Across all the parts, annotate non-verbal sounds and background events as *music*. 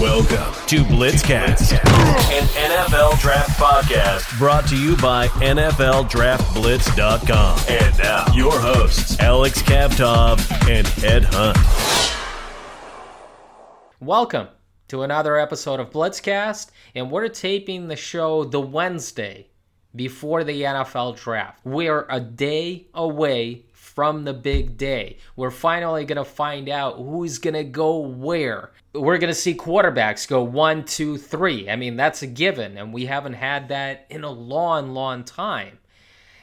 Welcome to Blitzcast, an NFL draft podcast brought to you by NFLDraftBlitz.com. And now, your hosts, Alex Kavtov and Ed Hunt. Welcome to another episode of Blitzcast, and we're taping the show the Wednesday before the NFL draft. We're a day away from the big day. We're finally going to find out who's going to go where. We're going to see quarterbacks go one, two, three. I mean, that's a given, and we haven't had that in a long, long time.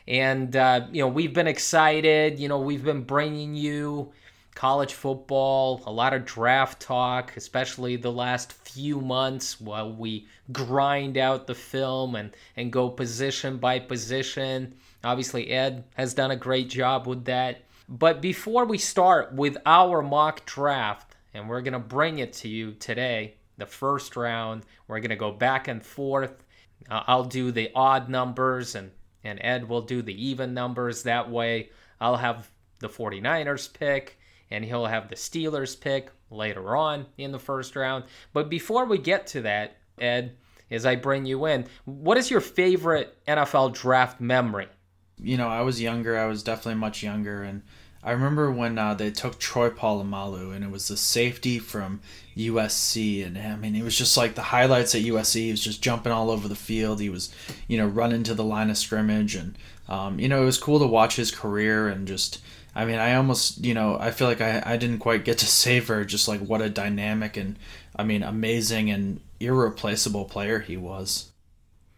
And, uh, you know, we've been excited. You know, we've been bringing you college football, a lot of draft talk, especially the last few months while we grind out the film and, and go position by position. Obviously, Ed has done a great job with that. But before we start with our mock draft, and we're going to bring it to you today, the first round, we're going to go back and forth. Uh, I'll do the odd numbers, and, and Ed will do the even numbers. That way, I'll have the 49ers pick and he'll have the Steelers pick later on in the first round. But before we get to that, Ed, as I bring you in, what is your favorite NFL draft memory? You know, I was younger. I was definitely much younger, and I remember when uh, they took Troy Polamalu, and it was the safety from USC, and I mean, it was just like the highlights at USC. He was just jumping all over the field. He was, you know, running to the line of scrimmage, and um, you know, it was cool to watch his career and just I mean, I almost, you know, I feel like I, I didn't quite get to *laughs* savor just like what a dynamic and, I mean, amazing and irreplaceable player he was.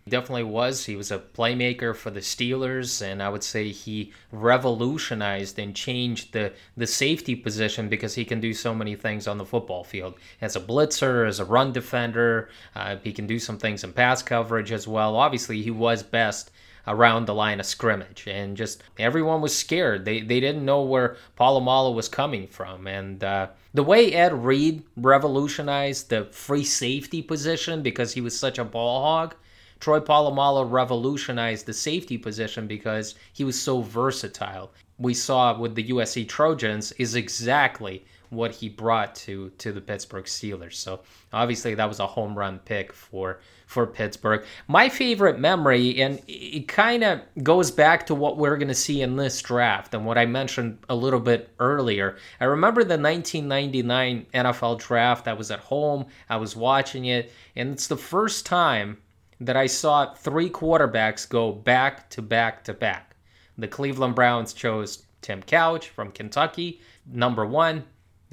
Definitely was. He was a playmaker for the Steelers, and I would say he revolutionized and changed the, the safety position because he can do so many things on the football field. As a blitzer, as a run defender, uh, he can do some things in pass coverage as well. Obviously, he was best around the line of scrimmage, and just everyone was scared. They they didn't know where Polamalu was coming from, and uh, the way Ed Reed revolutionized the free safety position because he was such a ball hog. Troy Polamalu revolutionized the safety position because he was so versatile. We saw with the USC Trojans is exactly what he brought to to the Pittsburgh Steelers. So obviously that was a home run pick for for Pittsburgh. My favorite memory, and it kind of goes back to what we're going to see in this draft and what I mentioned a little bit earlier. I remember the 1999 NFL draft. I was at home, I was watching it, and it's the first time that I saw three quarterbacks go back to back to back. The Cleveland Browns chose Tim Couch from Kentucky, number one.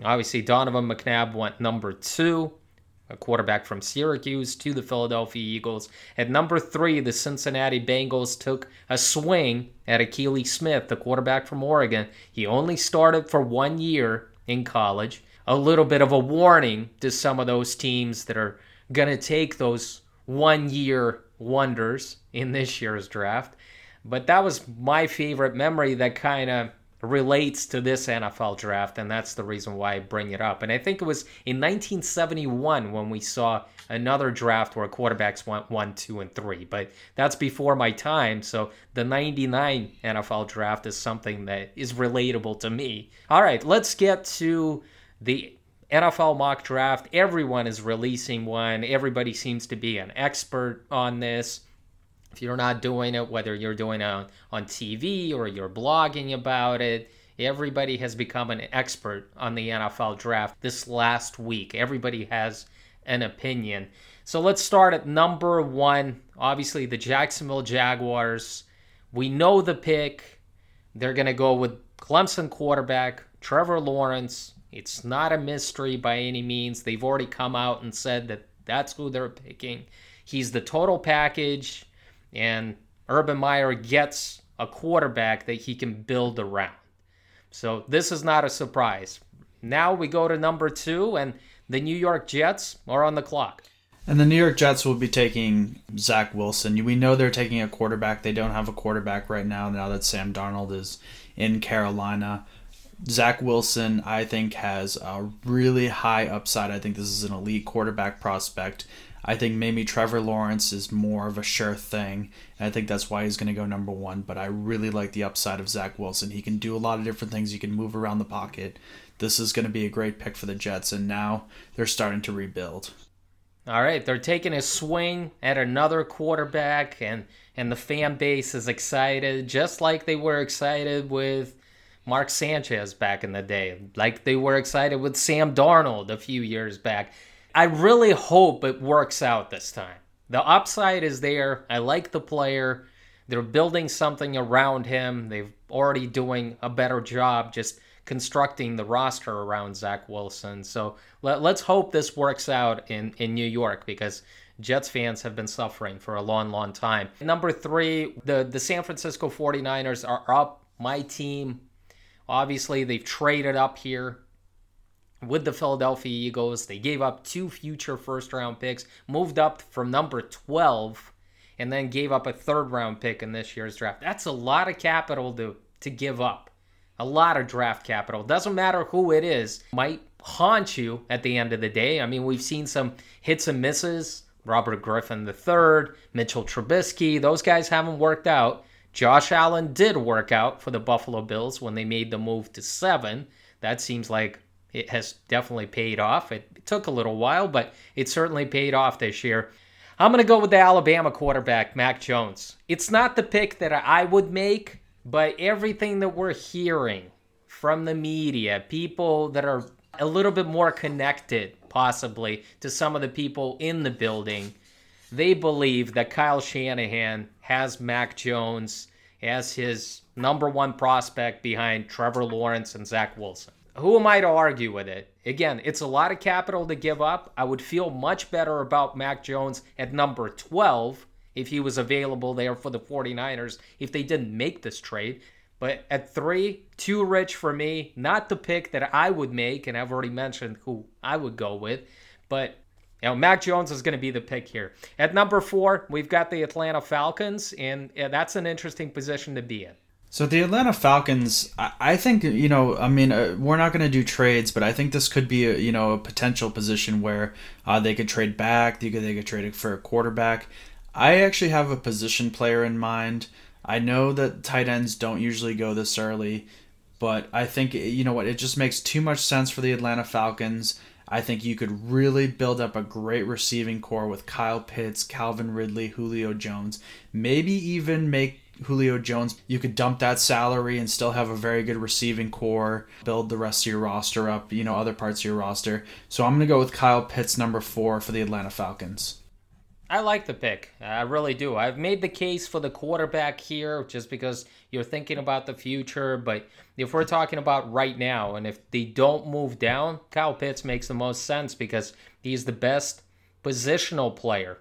Obviously, Donovan McNabb went number two a quarterback from Syracuse to the Philadelphia Eagles. At number three, the Cincinnati Bengals took a swing at Akili Smith, the quarterback from Oregon. He only started for one year in college. A little bit of a warning to some of those teams that are going to take those one year wonders in this year's draft. But that was my favorite memory that kind of relates to this NFL draft, and that's the reason why I bring it up. And I think it was in 1971 when we saw another draft where quarterbacks went one, two, and three. But that's before my time, so the 99 NFL draft is something that is relatable to me. All right, let's get to the NFL mock draft. Everyone is releasing one, everybody seems to be an expert on this if you're not doing it, whether you're doing it on, TV or you're blogging about it, everybody has become an expert on the NFL draft this last week. Everybody has an opinion. So let's start at number one. Obviously, the Jacksonville Jaguars. We know the pick. They're going to go with Clemson quarterback Trevor Lawrence. It's not a mystery by any means. They've already come out and said that that's who they're picking. He's the total package and Urban Meyer gets a quarterback that he can build around. So this is not a surprise. Now we go to number two, and the New York Jets are on the clock. And the New York Jets will be taking Zach Wilson. We know they're taking a quarterback. They don't have a quarterback right now, now that Sam Darnold is in Carolina. Zach Wilson, I think, has a really high upside. I think this is an elite quarterback prospect. I think maybe Trevor Lawrence is more of a sure thing. And I think that's why he's going to go number one. But I really like the upside of Zach Wilson. He can do a lot of different things. He can move around the pocket. This is going to be a great pick for the Jets. And now they're starting to rebuild. All right, they're taking a swing at another quarterback, and and the fan base is excited, just like they were excited with Mark Sanchez back in the day, like they were excited with Sam Darnold a few years back. I really hope it works out this time. The upside is there. I like the player. They're building something around him. They've already doing a better job just constructing the roster around Zach Wilson. So let, us hope this works out in, in New York because Jets fans have been suffering for a long, long time. Number three, the, the San Francisco 49ers are up. My team Obviously, they've traded up here with the Philadelphia Eagles. They gave up two future first round picks, moved up from number 12, and then gave up a third round pick in this year's draft. That's a lot of capital to, to give up. A lot of draft capital. Doesn't matter who it is, might haunt you at the end of the day. I mean, we've seen some hits and misses. Robert Griffin III, Mitchell Trubisky, those guys haven't worked out. Josh Allen did work out for the Buffalo Bills when they made the move to seven. That seems like it has definitely paid off. It took a little while, but it certainly paid off this year. I'm going to go with the Alabama quarterback, Mac Jones. It's not the pick that I would make, but everything that we're hearing from the media, people that are a little bit more connected, possibly, to some of the people in the building, they believe that Kyle Shanahan has Mac Jones as his number one prospect behind Trevor Lawrence and Zach Wilson. Who am I to argue with it? Again, it's a lot of capital to give up. I would feel much better about Mac Jones at number 12 if he was available there for the 49ers if they didn't make this trade. But at three, too rich for me. Not the pick that I would make, and I've already mentioned who I would go with. But you know, Mac Jones is going to be the pick here. At number four, we've got the Atlanta Falcons, and that's an interesting position to be in. So the Atlanta Falcons, I think you know, I mean, uh, we're not going to do trades, but I think this could be a you know a potential position where uh, they could trade back. They could they could trade for a quarterback. I actually have a position player in mind. I know that tight ends don't usually go this early, but I think you know what it just makes too much sense for the Atlanta Falcons. I think you could really build up a great receiving corps with Kyle Pitts, Calvin Ridley, Julio Jones. Maybe even make Julio Jones, you could dump that salary and still have a very good receiving corps, build the rest of your roster up, you know, other parts of your roster. So I'm going to go with Kyle Pitts, number four for the Atlanta Falcons. I like the pick. I really do. I've made the case for the quarterback here just because you're thinking about the future. But if we're talking about right now, and if they don't move down, Kyle Pitts makes the most sense because he's the best positional player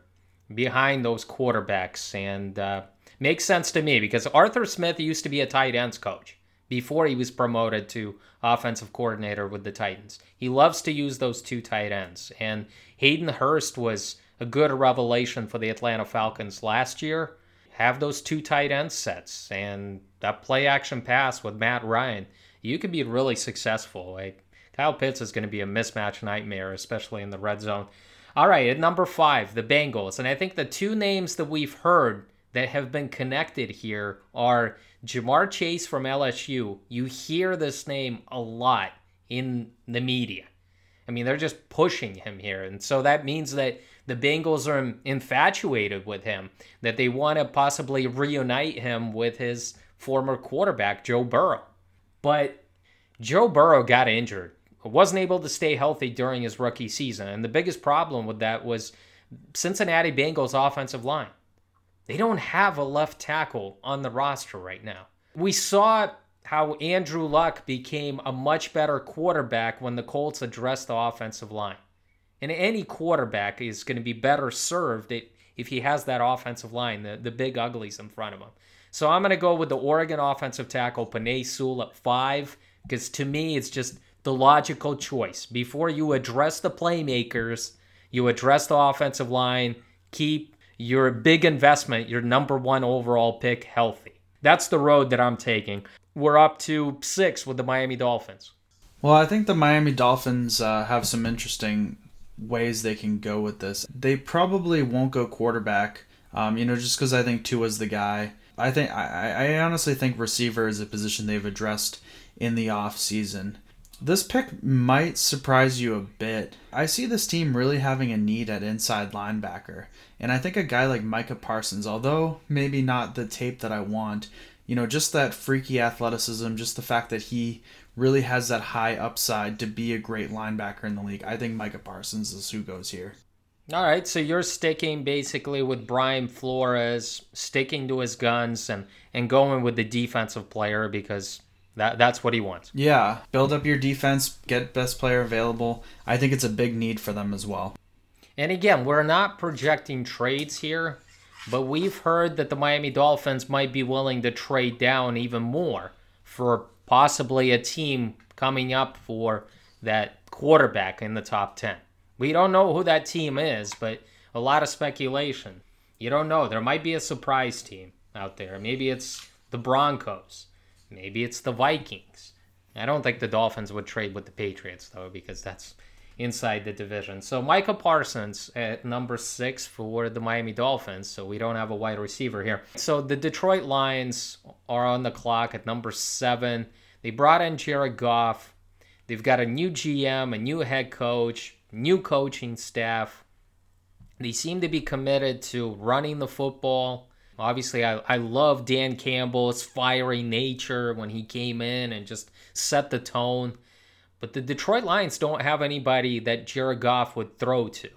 behind those quarterbacks. And uh, makes sense to me because Arthur Smith used to be a tight ends coach before he was promoted to offensive coordinator with the Titans. He loves to use those two tight ends. And Hayden Hurst was a good revelation for the Atlanta Falcons last year. Have those two tight end sets and that play action pass with Matt Ryan. You could be really successful. Like Kyle Pitts is going to be a mismatch nightmare, especially in the red zone. All right, at number five, the Bengals. And I think the two names that we've heard that have been connected here are Ja'Marr Chase from LSU. You hear this name a lot in the media. I mean, they're just pushing him here. And so that means that the Bengals are infatuated with him, that they want to possibly reunite him with his former quarterback, Joe Burrow. But Joe Burrow got injured, wasn't able to stay healthy during his rookie season. And the biggest problem with that was Cincinnati Bengals offensive line. They don't have a left tackle on the roster right now. We saw how Andrew Luck became a much better quarterback when the Colts addressed the offensive line. And any quarterback is going to be better served if he has that offensive line, the, the big uglies in front of him. So I'm going to go with the Oregon offensive tackle, Penei Sewell, at five, because to me, it's just the logical choice. Before you address the playmakers, you address the offensive line, keep your big investment, your number one overall pick, healthy. That's the road that I'm taking. We're up to six with the Miami Dolphins. Well, I think the Miami Dolphins uh, have some interesting ways they can go with this. They probably won't go quarterback, um, you know, just because I think Tua's the guy. I think I, I honestly think receiver is a position they've addressed in the off season. This pick might surprise you a bit. I see this team really having a need at inside linebacker. And I think a guy like Micah Parsons, although maybe not the tape that I want, you know, just that freaky athleticism, just the fact that he really has that high upside to be a great linebacker in the league. I think Micah Parsons is who goes here. All right, so you're sticking basically with Brian Flores, sticking to his guns and and going with the defensive player because that that's what he wants. Yeah, build up your defense, get best player available. I think it's a big need for them as well. And again, we're not projecting trades here, but we've heard that the Miami Dolphins might be willing to trade down even more for possibly a team coming up for that quarterback in the top 10. We don't know who that team is, but a lot of speculation. You don't know. There might be a surprise team out there. Maybe it's the Broncos. Maybe it's the Vikings. I don't think the Dolphins would trade with the Patriots, though, because that's inside the division. So Micah Parsons at number six for the Miami Dolphins. So we don't have a wide receiver here. So the Detroit Lions are on the clock at number seven. They brought in Jared Goff. They've got a new GM, a new head coach, new coaching staff. They seem to be committed to running the football. Obviously, I, I love Dan Campbell's fiery nature when he came in and just set the tone. But the Detroit Lions don't have anybody that Jared Goff would throw to.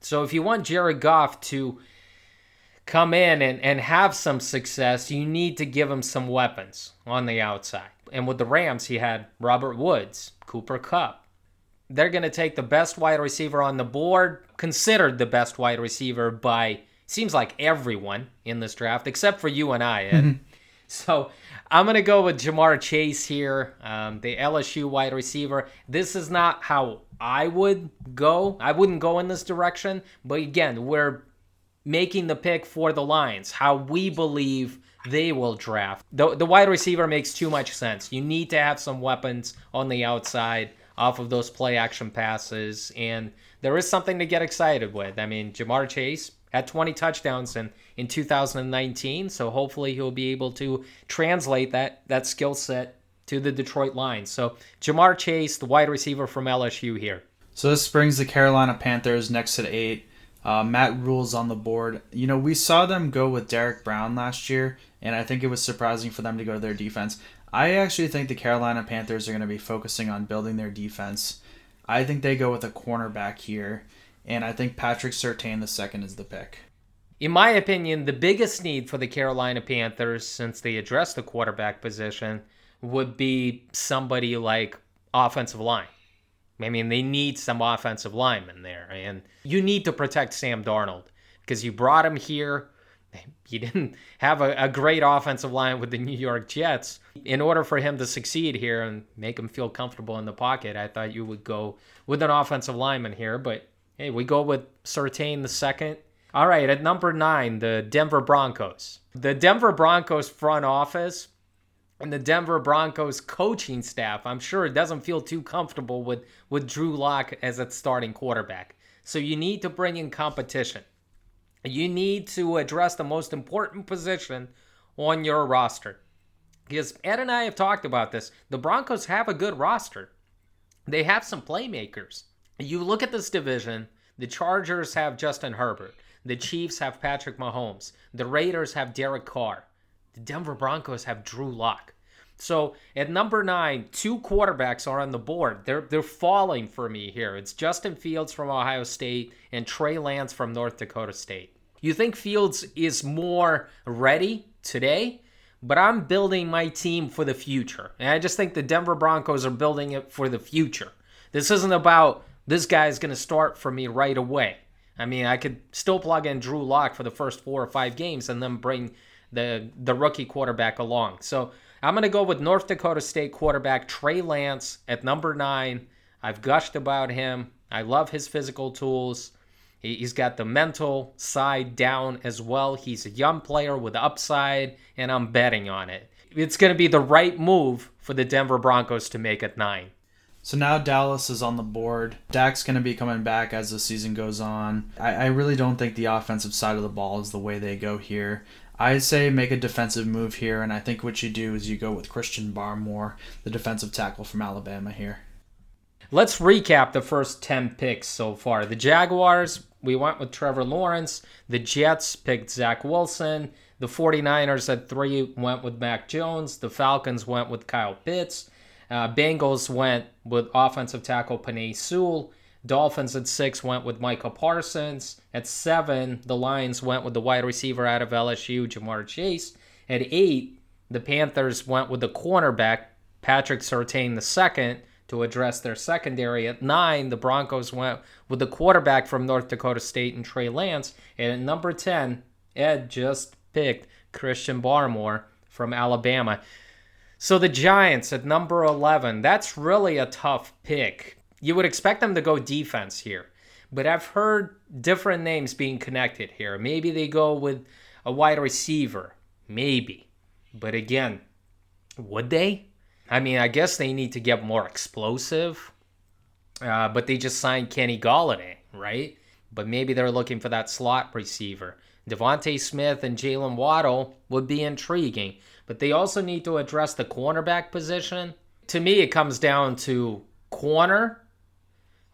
So if you want Jared Goff to come in and, and have some success, you need to give him some weapons on the outside. And with the Rams, he had Robert Woods, Cooper Kupp. They're going to take the best wide receiver on the board, considered the best wide receiver by seems like everyone in this draft, except for you and I, Ed. Mm-hmm. *laughs* so I'm going to go with Ja'Marr Chase here, um, the LSU wide receiver. This is not how I would go. I wouldn't go in this direction. But again, we're making the pick for the Lions, how we believe they will draft. The, the wide receiver makes too much sense. You need to have some weapons on the outside off of those play action passes. And there is something to get excited with. I mean, Ja'Marr Chase had 20 touchdowns in, in 2019. So hopefully he'll be able to translate that, that skill set to the Detroit Lions. So Ja'Marr Chase, the wide receiver from LSU here. So this brings the Carolina Panthers next at eight. Uh, Matt Rhule's on the board. You know, we saw them go with Derrick Brown last year, and I think it was surprising for them to go to their defense. I actually think the Carolina Panthers are going to be focusing on building their defense. I think they go with a cornerback here and I think Patrick Surtain the second is the pick. In my opinion, the biggest need for the Carolina Panthers, since they addressed the quarterback position, would be somebody like offensive line. I mean, they need some offensive linemen there, and you need to protect Sam Darnold because you brought him here. You didn't have a, a, great offensive line with the New York Jets. In order for him to succeed here and make him feel comfortable in the pocket, I thought you would go with an offensive lineman here, but Hey, we go with Surtain the second. All right, at number nine, the Denver Broncos. The Denver Broncos front office and the Denver Broncos coaching staff, I'm sure it doesn't feel too comfortable with, with Drew Lock as its starting quarterback. So you need to bring in competition. You need to address the most important position on your roster. Because Ed and I have talked about this. The Broncos have a good roster. They have some playmakers you look at this division, the Chargers have Justin Herbert, the Chiefs have Patrick Mahomes, the Raiders have Derek Carr, the Denver Broncos have Drew Lock. So at number nine, two quarterbacks are on the board. They're they're falling for me here. It's Justin Fields from Ohio State and Trey Lance from North Dakota State. You think Fields is more ready today? But I'm building my team for the future. And I just think the Denver Broncos are building it for the future. This isn't about this guy is going to start for me right away. I mean, I could still plug in Drew Lock for the first four or five games and then bring the the rookie quarterback along. So I'm going to go with North Dakota State quarterback Trey Lance at number nine. I've gushed about him. I love his physical tools. He's got the mental side down as well. He's a young player with upside, and I'm betting on it. It's going to be the right move for the Denver Broncos to make at nine. So now Dallas is on the board. Dak's going to be coming back as the season goes on. I, I really don't think the offensive side of the ball is the way they go here. I say make a defensive move here, and I think what you do is you go with Christian Barmore, the defensive tackle from Alabama here. Let's recap the first 10 picks so far. The Jaguars, we went with Trevor Lawrence. The Jets picked Zach Wilson. The 49ers at three went with Mac Jones. The Falcons went with Kyle Pitts. Uh, Bengals went with offensive tackle Penei Sewell. Dolphins at six went with Michael Parsons. At seven, the Lions went with the wide receiver out of LSU, Ja'Marr Chase. At eight, the Panthers went with the cornerback, Patrick Surtain II, to address their secondary. At nine, the Broncos went with the quarterback from North Dakota State and Trey Lance. And at number 10, Ed just picked Christian Barmore from Alabama. So the Giants at number 11, that's really a tough pick. You would expect them to go defense here, but I've heard different names being connected here. Maybe they go with a wide receiver, maybe. But again, would they? I mean, I guess they need to get more explosive. Uh, but they just signed Kenny Golladay, right? But maybe they're looking for that slot receiver. DeVonta Smith and Jalen Waddle would be intriguing, but they also need to address the cornerback position. To me, it comes down to corner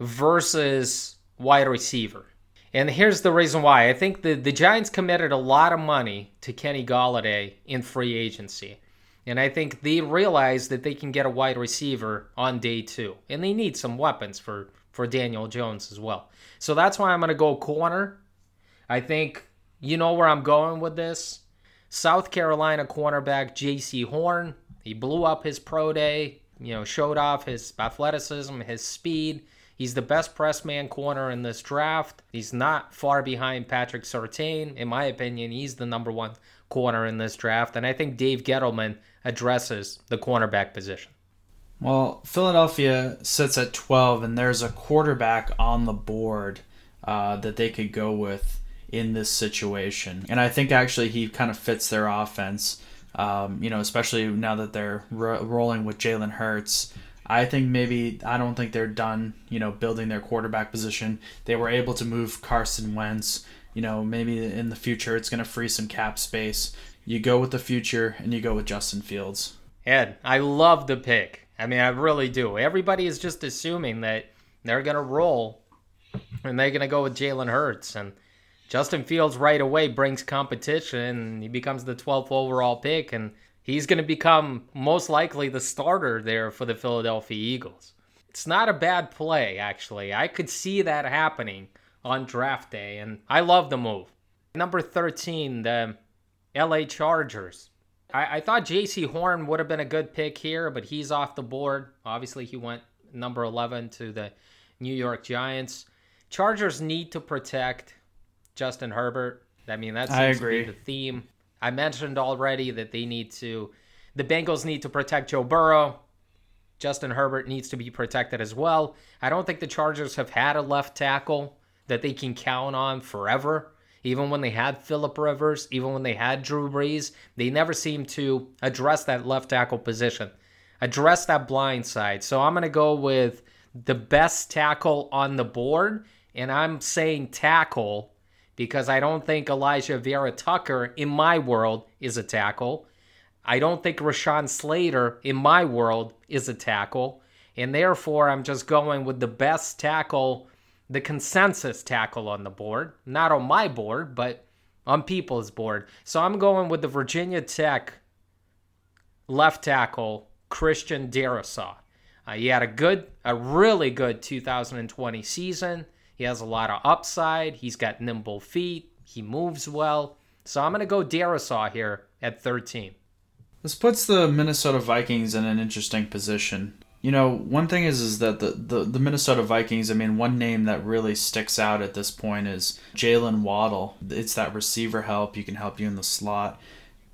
versus wide receiver. And here's the reason why. I think the, the Giants committed a lot of money to Kenny Golladay in free agency. And I think they realize that they can get a wide receiver on day two. And they need some weapons for, for Daniel Jones as well. So that's why I'm going to go corner. I think you know where I'm going with this. South Carolina cornerback Jaycee Horn. He blew up his pro day, you know, showed off his athleticism, his speed. He's the best press man corner in this draft. He's not far behind Patrick Surtain. In my opinion, he's the number one corner in this draft. And I think Dave Gettleman addresses the cornerback position. Well, Philadelphia sits at 12, and there's a quarterback on the board uh, that they could go with in this situation. And I think actually he kind of fits their offense, um, you know, especially now that they're ro- rolling with Jalen Hurts. I think maybe I don't think they're done, you know, building their quarterback position. They were able to move Carson Wentz. You know, maybe in the future it's going to free some cap space. You go with the future and you go with Justin Fields. Ed, I love the pick. I mean, I really do. Everybody is just assuming that they're going to roll and they're going to go with Jalen Hurts. And Justin Fields right away brings competition and he becomes the 12th overall pick. And he's going to become most likely the starter there for the Philadelphia Eagles. It's not a bad play, actually. I could see that happening on draft day, and I love the move. Number 13, the LA Chargers. I, I thought Jaycee Horn would have been a good pick here, but he's off the board. Obviously, he went number 11 to the New York Giants. Chargers need to protect Justin Herbert. I mean, that seems to be the theme. I mentioned already that they need to, the Bengals need to protect Joe Burrow. Justin Herbert needs to be protected as well. I don't think the Chargers have had a left tackle that they can count on forever. Even when they had Philip Rivers, even when they had Drew Brees, they never seemed to address that left tackle position, address that blind side. So I'm going to go with the best tackle on the board, and I'm saying tackle because I don't think Elijah Vera-Tucker, in my world, is a tackle. I don't think Rashawn Slater, in my world, is a tackle. And therefore, I'm just going with the best tackle, the consensus tackle on the board. Not on my board, but on people's board. So I'm going with the Virginia Tech left tackle, Christian Darrisaw. Uh, he had a good, a really good 2020 season. He has a lot of upside. He's got nimble feet. He moves well. So I'm going to go Darrisaw here at 13. This puts the Minnesota Vikings in an interesting position. You know, one thing is is that the, the, the Minnesota Vikings, I mean, one name that really sticks out at this point is Jalen Waddle. It's that receiver help. You can help you in the slot.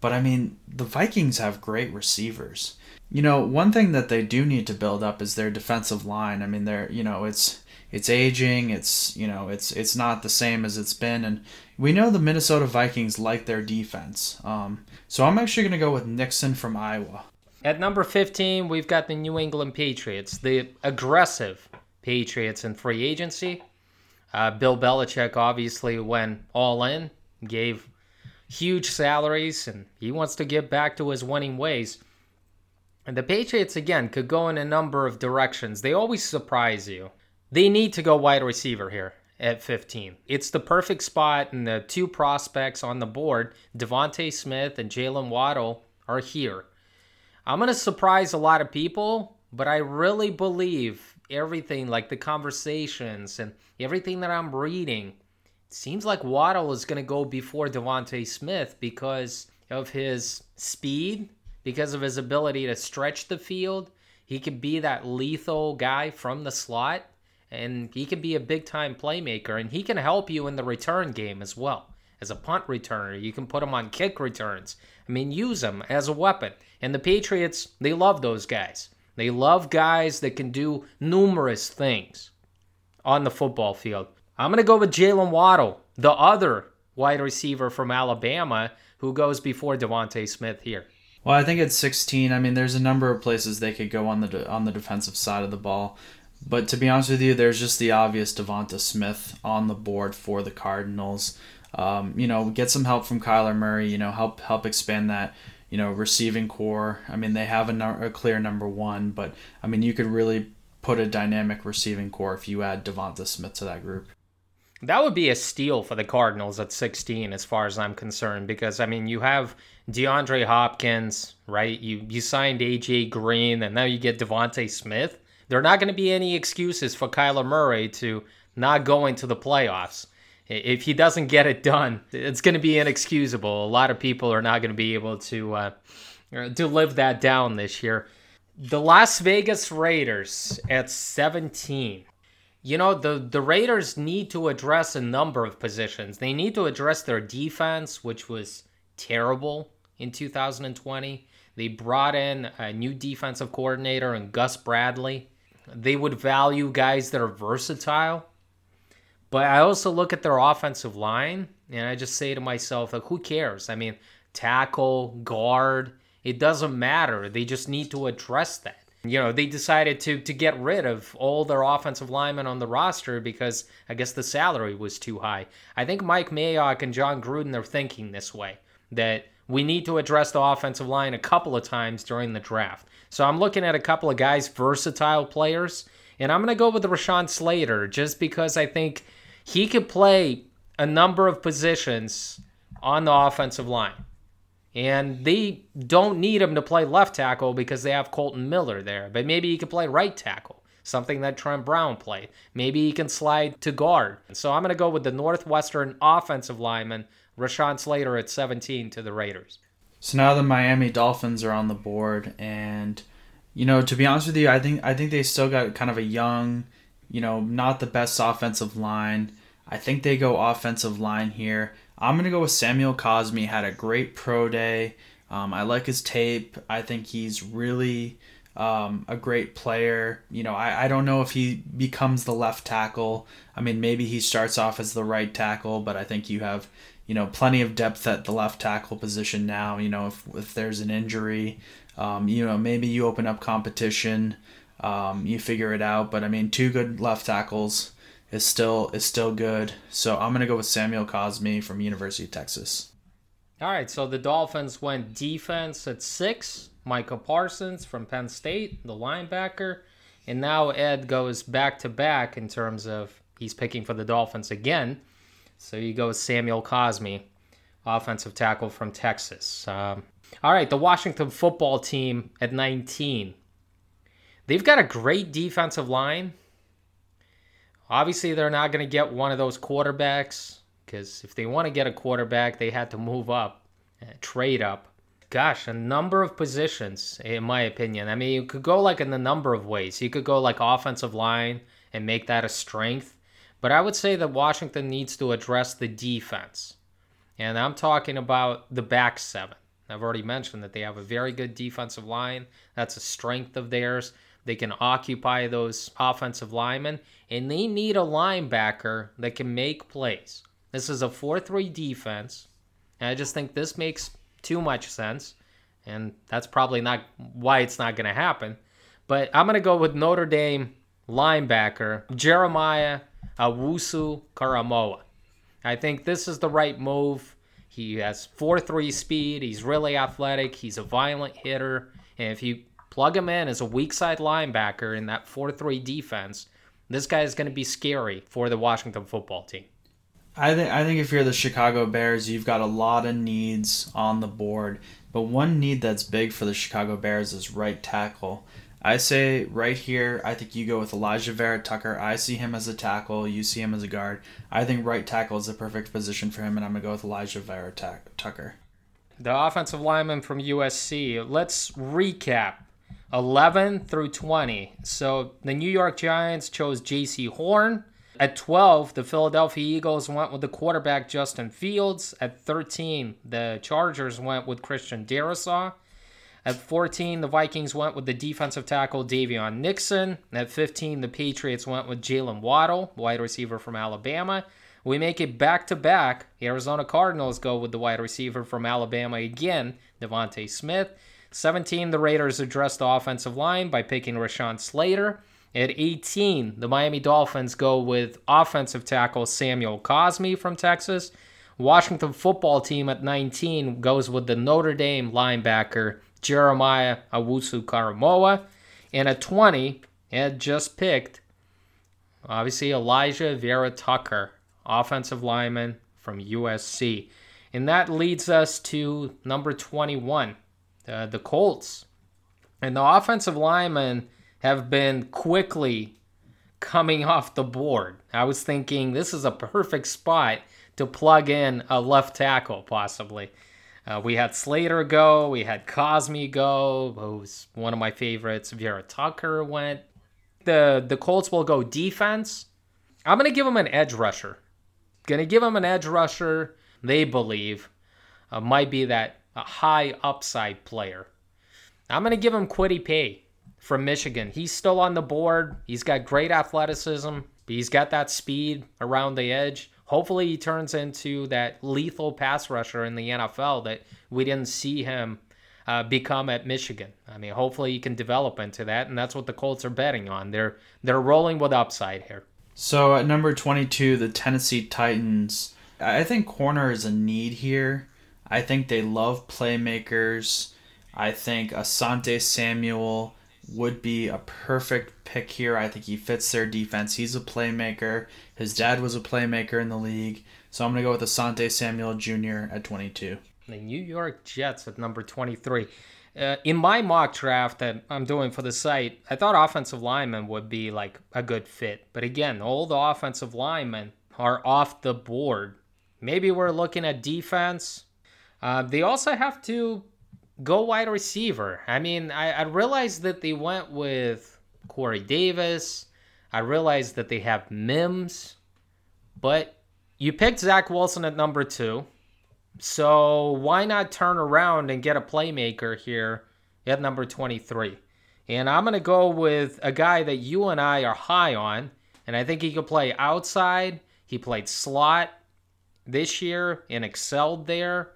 But I mean, the Vikings have great receivers. You know, one thing that they do need to build up is their defensive line. I mean, they're, you know, it's it's aging. It's you know it's it's not the same as it's been, and we know the Minnesota Vikings like their defense. Um, so I'm actually going to go with Nixon from Iowa. At number 15, we've got the New England Patriots, the aggressive Patriots in free agency. Uh, Bill Belichick obviously went all in, gave huge salaries, and he wants to get back to his winning ways. And the Patriots, again, could go in a number of directions. They always surprise you. They need to go wide receiver here at 15. It's the perfect spot, and the two prospects on the board, DeVonta Smith and Jalen Waddle, are here. I'm going to surprise a lot of people, but I really believe everything, like the conversations and everything that I'm reading, seems like Waddle is going to go before DeVonta Smith because of his speed, because of his ability to stretch the field. He could be that lethal guy from the slot and he can be a big time playmaker and he can help you in the return game as well. As a punt returner, you can put him on kick returns. I mean, use him as a weapon. And the Patriots, they love those guys. They love guys that can do numerous things on the football field. I'm going to go with Jalen Waddle, the other wide receiver from Alabama who goes before DeVonta Smith here. Well, I think at 16, I mean, there's a number of places they could go on the de- on the defensive side of the ball. But to be honest with you, there's just the obvious DeVonta Smith on the board for the Cardinals. Um, you know, get some help from Kyler Murray. You know, help help expand that. You know, receiving corps. I mean, they have a, no- a clear number one, but I mean, you could really put a dynamic receiving corps if you add DeVonta Smith to that group. That would be a steal for the Cardinals at 16, as far as I'm concerned, because I mean, you have DeAndre Hopkins, right? You you signed AJ Green, and now you get DeVonta Smith there are not going to be any excuses for Kyler Murray to not go into the playoffs. If he doesn't get it done, it's going to be inexcusable. A lot of people are not going to be able to uh, to live that down this year. The Las Vegas Raiders at 17. You know, the, the Raiders need to address a number of positions. They need to address their defense, which was terrible in 2020. They brought in a new defensive coordinator and Gus Bradley. They would value guys that are versatile. But I also look at their offensive line and I just say to myself, like, who cares? I mean, tackle, guard, it doesn't matter. They just need to address that. You know, they decided to to get rid of all their offensive linemen on the roster because I guess the salary was too high. I think Mike Mayock and Jon Gruden are thinking this way that we need to address the offensive line a couple of times during the draft. So I'm looking at a couple of guys, versatile players, and I'm going to go with Rashawn Slater just because I think he could play a number of positions on the offensive line. And they don't need him to play left tackle because they have Kolton Miller there. But maybe he could play right tackle, something that Trent Brown played. Maybe he can slide to guard. So I'm going to go with the Northwestern offensive lineman, Rashawn Slater at 17 to the Raiders. So now the Miami Dolphins are on the board, and you know, to be honest with you, I think I think they still got kind of a young, you know, not the best offensive line. I think they go offensive line here. I'm gonna go with Samuel Cosmi. Had a great pro day. Um, I like his tape. I think he's really um, a great player. You know, I, I don't know if he becomes the left tackle. I mean, maybe he starts off as the right tackle, but I think you have you know, plenty of depth at the left tackle position now. You know, if, if there's an injury, um, you know, maybe you open up competition, um, you figure it out. But I mean, two good left tackles is still is still good. So I'm gonna go with Samuel Cosmi from University of Texas. All right, so the Dolphins went defense at six. Micah Parsons from Penn State, the linebacker, and now Ed goes back to back in terms of he's picking for the Dolphins again. So you go with Samuel Cosmi, offensive tackle from Texas. Um, all right, the Washington football team at 19. They've got a great defensive line. Obviously, they're not going to get one of those quarterbacks because if they want to get a quarterback, they had to move up, uh, trade up. Gosh, a number of positions, in my opinion. I mean, you could go like in a number of ways. You could go like offensive line and make that a strength. But I would say that Washington needs to address the defense. And I'm talking about the back seven. I've already mentioned that they have a very good defensive line. That's a strength of theirs. They can occupy those offensive linemen, and they need a linebacker that can make plays. This is a 4 3 defense. And I just think this makes too much sense. And that's probably not why it's not going to happen. But I'm going to go with Notre Dame linebacker Jeremiah Owusu Koramoah. I think this is the right move. He has 4 3 speed. He's really athletic. He's a violent hitter. And if you Plug him in as a weak side linebacker in that 4 3 defense. This guy is going to be scary for the Washington football team. I think I think if you're the Chicago Bears, you've got a lot of needs on the board. But one need that's big for the Chicago Bears is right tackle. I say right here, I think you go with Elijah Vera Tucker. I see him as a tackle. You see him as a guard. I think right tackle is the perfect position for him, and I'm going to go with Elijah Vera Tucker. The offensive lineman from USC. Let's recap 11 through 20. So the New York Giants chose Jaycee Horn. At 12, the Philadelphia Eagles went with the quarterback Justin Fields. At 13, the Chargers went with Christian Darrisaw. At 14, the Vikings went with the defensive tackle Daviyon Nixon. At 15, the Patriots went with Jalen Waddle, wide receiver from Alabama. We make it back to back. The Arizona Cardinals go with the wide receiver from Alabama again, DeVonta Smith. 17, the Raiders address the offensive line by picking Rashawn Slater. At 18, the Miami Dolphins go with offensive tackle Samuel Cosmi from Texas. Washington football team at 19 goes with the Notre Dame linebacker Jeremiah Owusu Koramoah. And at 20, had just picked, obviously, Elijah Vera Tucker, offensive lineman from USC. And that leads us to number 21, uh, the Colts. And the offensive linemen have been quickly coming off the board. I was thinking this is a perfect spot to plug in a left tackle, possibly. Uh, we had Slater go, we had Cosmi go, who's one of my favorites. Vera Tucker went. The the Colts will go defense. I'm gonna give them an edge rusher. Gonna give them an edge rusher. They believe uh, might be that a high upside player. I'm gonna give him Kwity Paye from Michigan. He's still on the board. He's got great athleticism. He's got that speed around the edge hopefully he turns into that lethal pass rusher in the NFL that we didn't see him uh, become at Michigan. I mean, hopefully he can develop into that, and that's what the Colts are betting on. They're they're rolling with upside here. So at number 22, the Tennessee Titans. I think corner is a need here. I think they love playmakers. I think Asante Samuel would be a perfect pick here. I think he fits their defense. He's a playmaker. His dad was a playmaker in the league. So I'm going to go with Asante Samuel Jr. at 22. The New York Jets at number 23. Uh, in my mock draft that I'm doing for the site, I thought offensive linemen would be like a good fit. But again, all the offensive linemen are off the board. Maybe we're looking at defense. Uh, they also have to go wide receiver. I mean, I, I realized that they went with Corey Davis. I realized that they have Mims, but you picked Zach Wilson at number two. So why not turn around and get a playmaker here at number 23? And I'm going to go with a guy that you and I are high on, and I think he could play outside. He played slot this year and excelled there.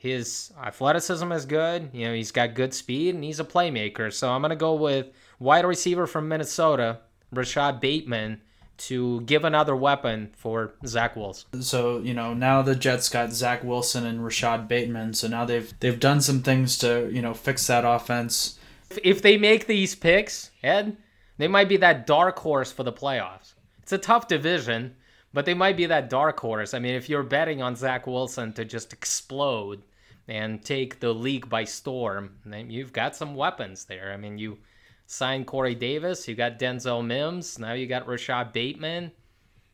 His athleticism is good. You know, he's got good speed and he's a playmaker. So I'm going to go with wide receiver from Minnesota, Rashod Bateman, to give another weapon for Zach Wilson. So you know now the Jets got Zach Wilson and Rashod Bateman. So now they've they've done some things to you know fix that offense. If they make these picks, Ed, they might be that dark horse for the playoffs. It's a tough division, but they might be that dark horse. I mean, if you're betting on Zach Wilson to just explode, and take the league by storm. And you've got some weapons there. I mean, you signed Corey Davis, you got Denzel Mims, now you got Rashod Bateman.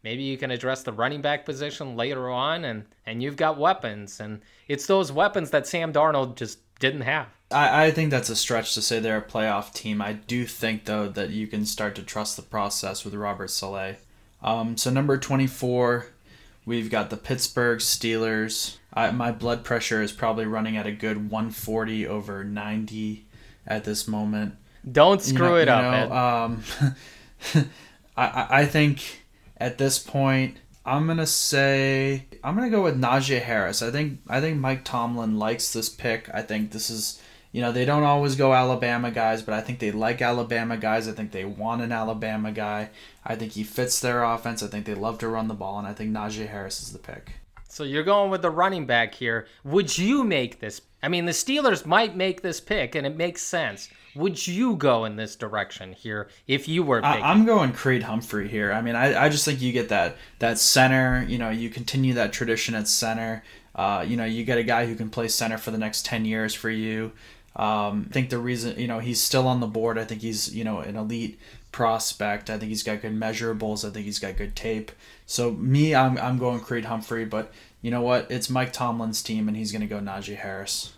Maybe you can address the running back position later on, and and you've got weapons, and it's those weapons that Sam Darnold just didn't have. I, I think that's a stretch to say they're a playoff team. I do think though that you can start to trust the process with Robert Saleh. Um, so number twenty four, we've got the Pittsburgh Steelers. I, my blood pressure is probably running at a good 140 over 90 at this moment. Don't screw you know, it up. Know, um, *laughs* I I think at this point I'm gonna say I'm gonna go with Najee Harris. I think I think Mike Tomlin likes this pick. I think this is you know they don't always go Alabama guys, but I think they like Alabama guys. I think they want an Alabama guy. I think he fits their offense. I think they love to run the ball, and I think Najee Harris is the pick. So you're going with the running back here. Would you make this? I mean, the Steelers might make this pick, and it makes sense. Would you go in this direction here if you were? I, am going Creed Humphrey here. I mean, I, I just think you get that that center. You know, you continue that tradition at center. Uh, you know, you get a guy who can play center for the next ten years for you. Um, I think the reason you know he's still on the board. I think he's you know an elite prospect. I think he's got good measurables. I think he's got good tape. So me, I'm I'm going Creed Humphrey, but you know what? It's Mike Tomlin's team, and he's going to go Najee Harris.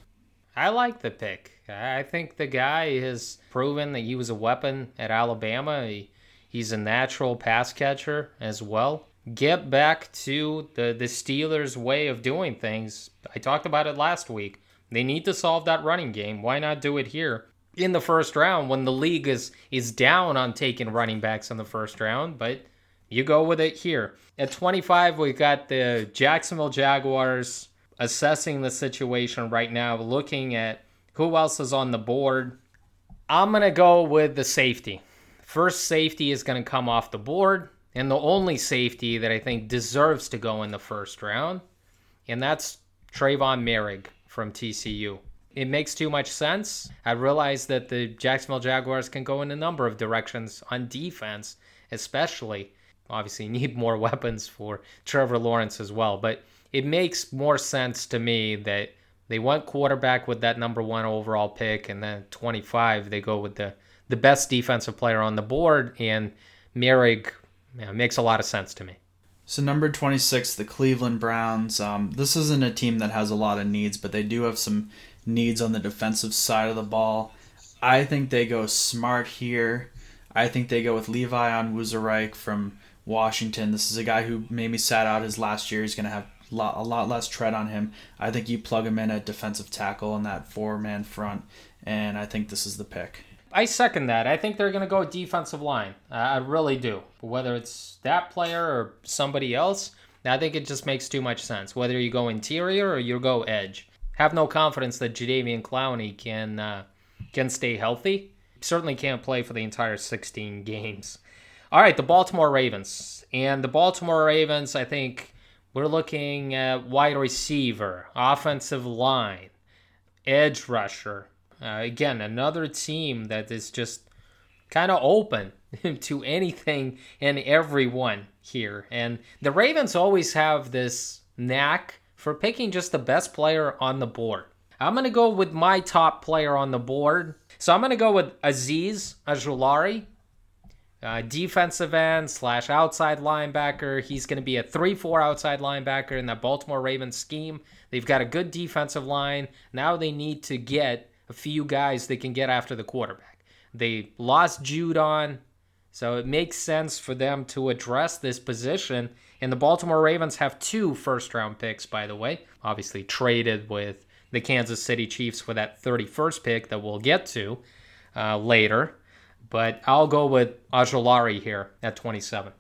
I like the pick. I think the guy has proven that he was a weapon at Alabama. He, he's a natural pass catcher as well. Get back to the, the Steelers' way of doing things. I talked about it last week. They need to solve that running game. Why not do it here in the first round when the league is is down on taking running backs in the first round? But you go with it here. At 25, we've got the Jacksonville Jaguars assessing the situation right now, looking at who else is on the board. I'm going to go with the safety. First safety is going to come off the board, and the only safety that I think deserves to go in the first round, and that's Trevon Moehrig from TCU. It makes too much sense. I realize that the Jacksonville Jaguars can go in a number of directions on defense, especially. Obviously, *laughs* need more weapons for Trevor Lawrence as well, but it makes more sense to me that they went quarterback with that number one overall pick, and then 25 they go with the the best defensive player on the board, and Moehrig yeah, makes a lot of sense to me. So number 26, the Cleveland Browns. Um, this isn't a team that has a lot of needs, but they do have some needs on the defensive side of the ball. I think they go smart here. I think they go with Levi Onwuzurike from Washington. This is a guy who maybe sat out his last year. He's going to have lot, a lot less tread on him. I think you plug him in at defensive tackle in that four man front, and I think this is the pick. I second that. I think they're going to go defensive line. I really do. Whether it's that player or somebody else, I think it just makes too much sense. Whether you go interior or you go edge, have no confidence that Jadeveon Clowney can uh, can stay healthy. Certainly can't play for the entire 16 *laughs* games. All right, the Baltimore Ravens and the Baltimore Ravens. I think we're looking at wide receiver, offensive line, edge rusher. Uh, again, another team that is just kind of open *laughs* to anything and everyone here. And the Ravens always have this knack for picking just the best player on the board. I'm going to go with my top player on the board. So I'm going to go with Azeez Ojulari uh, defensive end slash outside linebacker. He's going to be a 3 4 outside linebacker in that Baltimore Ravens scheme. They've got a good defensive line. Now they need to get a few guys they can get after the quarterback. They lost Judon, so it makes sense for them to address this position. And the Baltimore Ravens have two first round picks, by the way. Obviously, traded with the Kansas City Chiefs for that 31st pick that we'll get to uh, later but I'll go with Ojulari here at 27.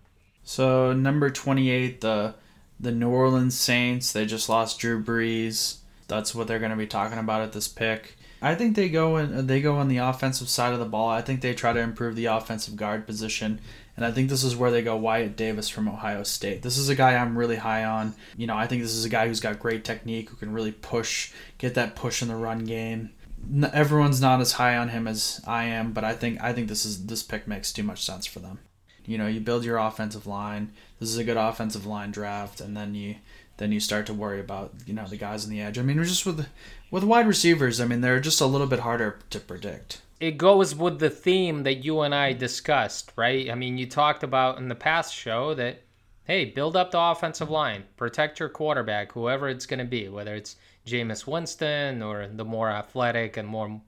So number 28, the the New Orleans Saints. They just lost Drew Brees. That's what they're going to be talking about at this pick. I think they go in, they go on the offensive side of the ball. I think they try to improve the offensive guard position, and I think this is where they go Wyatt Davis from Ohio State. This is a guy I'm really high on. You know, I think this is a guy who's got great technique, who can really push, get that push in the run game everyone's not as high on him as I am, but I think I think this is this pick makes too much sense for them. You know, you build your offensive line. This is a good offensive line draft, and then you then you start to worry about you know the guys on the edge. I mean, just with with wide receivers, I mean they're just a little bit harder to predict. It goes with the theme that you and I discussed, right? I mean, you talked about in the past show that hey, build up the offensive line, protect your quarterback, whoever it's going to be, whether it's Jameis Winston or the more athletic and more,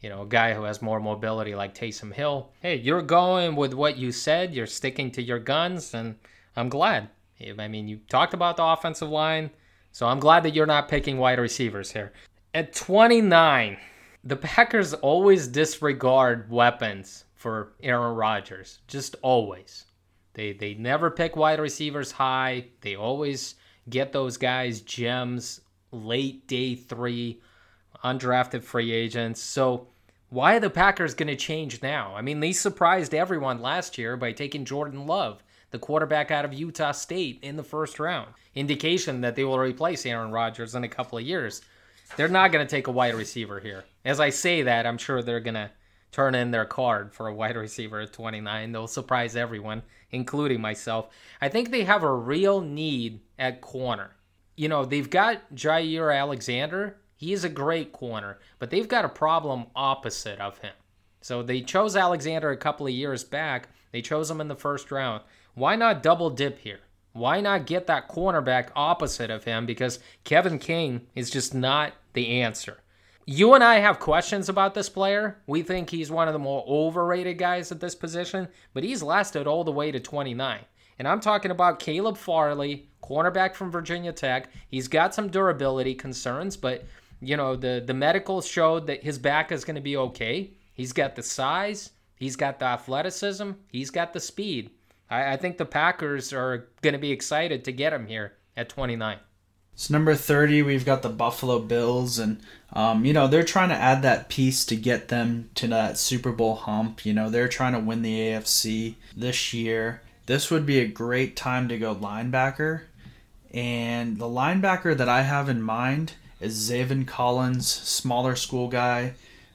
you know, guy who has more mobility like Taysom Hill. Hey, you're going with what you said. You're sticking to your guns, and I'm glad. I mean, you talked about the offensive line, so I'm glad that you're not picking wide receivers here. At 29, the Packers always disregard weapons for Aaron Rodgers, just always. They they never pick wide receivers high. They always get those guys gems late day three, undrafted free agents. So why are the Packers going to change now? I mean, they surprised everyone last year by taking Jordan Love, the quarterback out of Utah State, in the first round. Indication that they will replace Aaron Rodgers in a couple of years. they're not going to take a wide receiver here. As I say that, I'm sure they're going to turn in their card for a wide receiver at 29. They'll surprise everyone, including myself. I think they have a real need at corner. You know, they've got Jaire Alexander. He is a great corner, but they've got a problem opposite of him. So they chose Alexander a couple of years back. They chose him in the first round. Why not double dip here? Why not get that cornerback opposite of him? Because Kevin King is just not the answer. You and I have questions about this player. We think he's one of the more overrated guys at this position, but he's lasted all the way to 29. And I'm talking about Caleb Farley, cornerback from Virginia Tech. He's got some durability concerns, but you know, the the medicals showed that his back is going to be okay. He's got the size, he's got the athleticism, he's got the speed. I, I think the Packers are going to be excited to get him here at 29. So number 30, we've got the Buffalo Bills, and um, you know they're trying to add that piece to get them to that Super Bowl hump. You know they're trying to win the AFC this year. This would be a great time to go linebacker, and the linebacker that I have in mind is Zaven Collins, smaller school guy.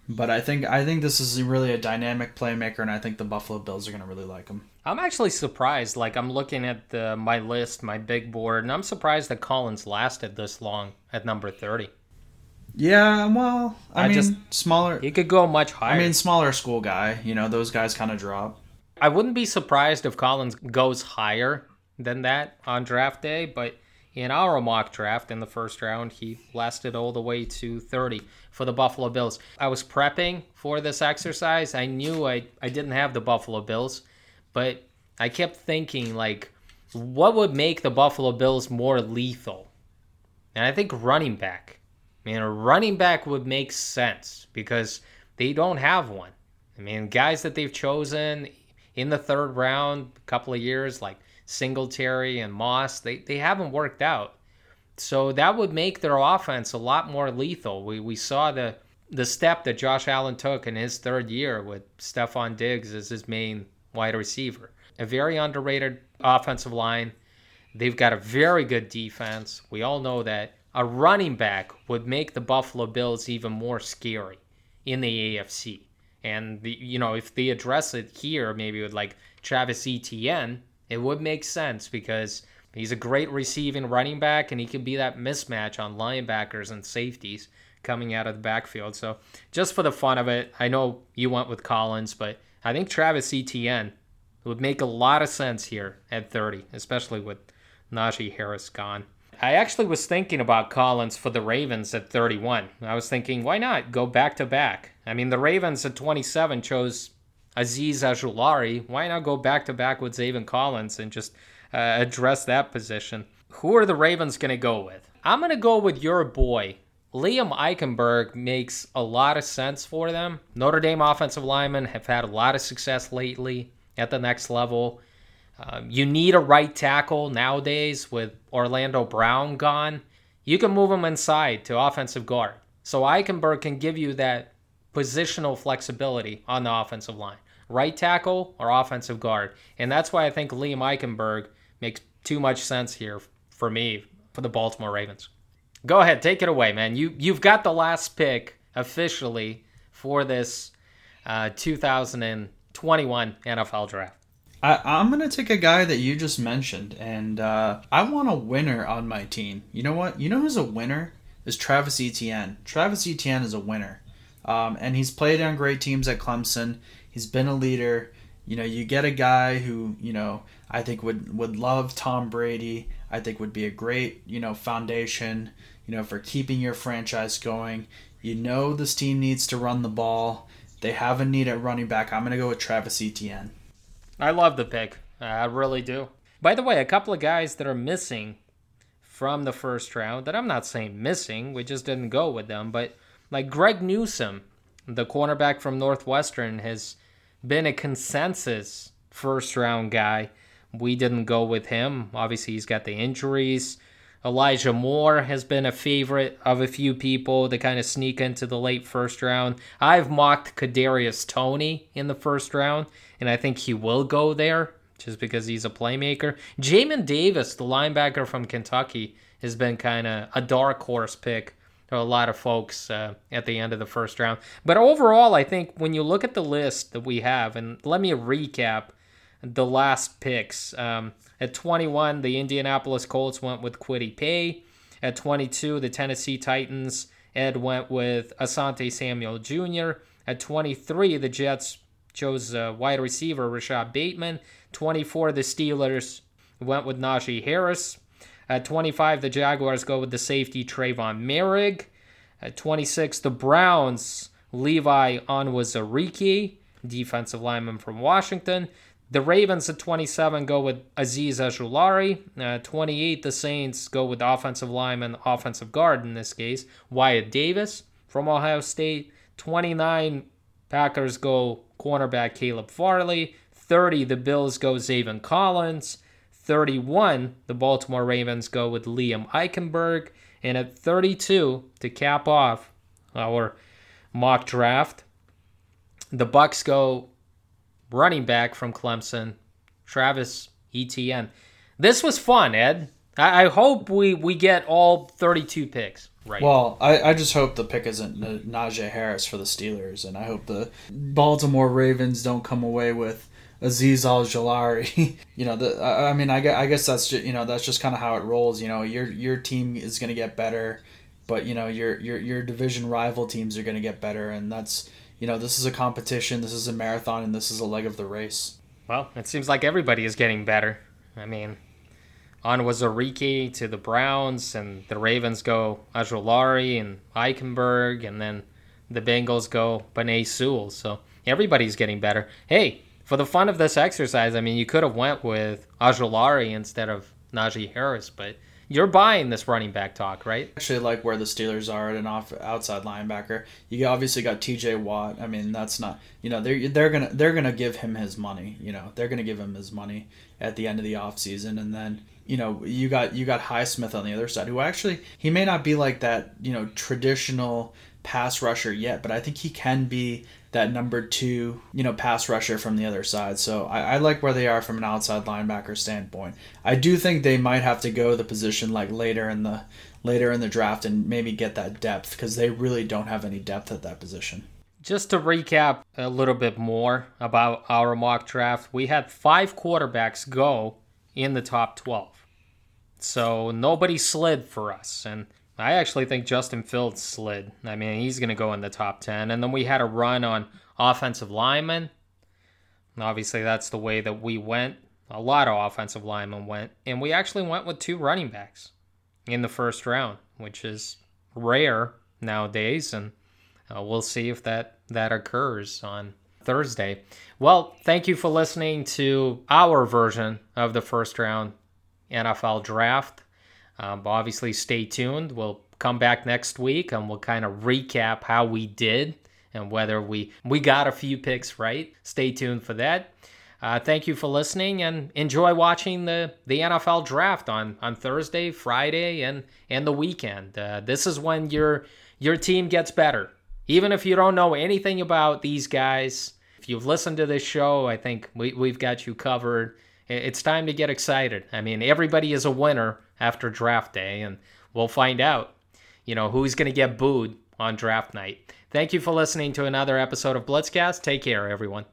But I think I think this is really a dynamic playmaker, and I think the Buffalo Bills are going to really like him. I'm actually surprised. Like I'm looking at the, my list, my big board, and I'm surprised that Collins lasted this long at number 30. Yeah, well, I, I mean, just- smaller. He could go much higher. I mean, smaller school guy. You know, those guys kind of drop. I wouldn't be surprised if Collins goes higher than that on draft day, but in our mock draft in the first round, he lasted all the way to 30 for the Buffalo Bills. I was prepping for this exercise. I knew I, I didn't have the Buffalo Bills, but I kept thinking, like, what would make the Buffalo Bills more lethal? And I think running back. I mean, a running back would make sense because they don't have one. I mean, guys that they've chosen in the third round, a couple of years, like Singletary and Moss, they, they haven't worked out. So that would make their offense a lot more lethal. We, we saw the the step that Josh Allen took in his third year with Stefon Diggs as his main wide receiver. A very underrated offensive line. They've got a very good defense. We all know that. A running back would make the Buffalo Bills even more scary in the AFC. And the, you know, if they address it here, maybe with like Travis Etienne, it would make sense because he's a great receiving running back and he can be that mismatch on linebackers and safeties coming out of the backfield. So just for the fun of it, I know you went with Collins, but I think Travis Etienne would make a lot of sense here at 30, especially with Najee Harris gone. I actually was thinking about Collins for the Ravens at 31. I was thinking, why not go back to back? I mean, the Ravens at 27 chose Azeez Ojulari. Why not go back to back with Zaven Collins and just uh, address that position? Who are the Ravens going to go with? I'm going to go with your boy. Liam Eichenberg makes a lot of sense for them. Notre Dame offensive linemen have had a lot of success lately at the next level. Um, you need a right tackle nowadays with Orlando Brown gone. You can move him inside to offensive guard. So Eichenberg can give you that positional flexibility on the offensive line. Right tackle or offensive guard. And that's why I think Liam Eichenberg makes too much sense here for me for the Baltimore Ravens. Go ahead, take it away, man. You you've got the last pick officially for this uh, 2021 NFL draft. I, I'm gonna take a guy that you just mentioned, and uh, I want a winner on my team. You know what? You know who's a winner? Is Travis Etienne. Travis Etienne is a winner, um, and he's played on great teams at Clemson. He's been a leader. You know, you get a guy who you know I think would would love Tom Brady. I think would be a great you know foundation. You know, for keeping your franchise going. You know, this team needs to run the ball. They have a need at running back. I'm gonna go with Travis Etienne. I love the pick. I really do. By the way, a couple of guys that are missing from the first round that I'm not saying missing, we just didn't go with them, but like Greg Newsome, the cornerback from Northwestern, has been a consensus first round guy. We didn't go with him. Obviously, he's got the injuries. Elijah Moore has been a favorite of a few people to kind of sneak into the late first round. I've mocked Kadarius Toney in the first round, and I think he will go there just because he's a playmaker. Jamin Davis, the linebacker from Kentucky, has been kind of a dark horse pick are a lot of folks uh, at the end of the first round. But overall, I think when you look at the list that we have, and let me recap the last picks. Um, at 21, the Indianapolis Colts went with Kwity Paye. At 22, the Tennessee Titans, Ed went with Asante Samuel Jr. At 23, the Jets chose uh, wide receiver Rashod Bateman. 24, the Steelers went with Najee Harris. At 25, the Jaguars go with the safety Trevon Moehrig. At 26, the Browns, Levi Onwuzurike, defensive lineman from Washington. The Ravens at 27 go with Azeez Ojulari. Uh, 28, the Saints go with offensive lineman, offensive guard in this case, Wyatt Davis from Ohio State. 29, Packers go cornerback Caleb Farley. 30, the Bills go Zaven Collins. 31, the Baltimore Ravens go with Liam Eichenberg. And at 32, to cap off our mock draft, the Bucs go running back from Clemson, Travis Etienne. This was fun, Ed. I, I hope we, we get all 32 picks right. Well, I, I just hope the pick isn't Najee Harris for the Steelers, and I hope the Baltimore Ravens don't come away with Azeez Ojulari. *laughs* you know, the I mean, I I guess that's just you know that's just kind of how it rolls. You know, your your team is going to get better, but you know your your your division rival teams are going to get better, and that's you know this is a competition, this is a marathon, and this is a leg of the race. Well, it seems like everybody is getting better. I mean, on Onwuzurike to the Browns, and the Ravens go Ojulari and Eichenberg, and then the Bengals go Penei Sewell. So everybody's getting better. Hey, for the fun of this exercise, I mean, you could have went with Ojulari instead of Najee Harris, but you're buying this running back talk, right? Actually, like where the Steelers are at an off outside linebacker. You obviously got T.J. Watt. I mean, that's not you know they're they're gonna they're gonna give him his money. You know they're gonna give him his money at the end of the offseason. and then you know you got you got Highsmith on the other side, who actually he may not be like that you know traditional pass rusher yet, but I think he can be that number two, you know, pass rusher from the other side. So I, I, like where they are from an outside linebacker standpoint. I do think they might have to go the position like later in the later in the draft and maybe get that depth because they really don't have any depth at that position. Just to recap a little bit more about our mock draft, we had five quarterbacks go in the top 12. So nobody slid for us. And I actually think Justin Fields slid. I mean, he's going to go in the top 10. And then we had a run on offensive linemen. Obviously, that's the way that we went. A lot of offensive linemen went. And we actually went with two running backs in the first round, which is rare nowadays. And uh, we'll see if that, that occurs on Thursday. Well, thank you for listening to our version of the first round NFL draft. Um, but obviously, stay tuned. We'll come back next week and we'll kind of recap how we did and whether we we got a few picks right. Stay tuned for that. Uh, thank you for listening and enjoy watching the, the NFL draft on, on Thursday, Friday, and, and the weekend. Uh, this is when your your team gets better. Even if you don't know anything about these guys, if you've listened to this show, I think we, we've got you covered. It's time to get excited. I mean, everybody is a winner after draft day, and we'll find out, you know, who's going to get booed on draft night. Thank you for listening to another episode of Blitzcast. Take care, everyone.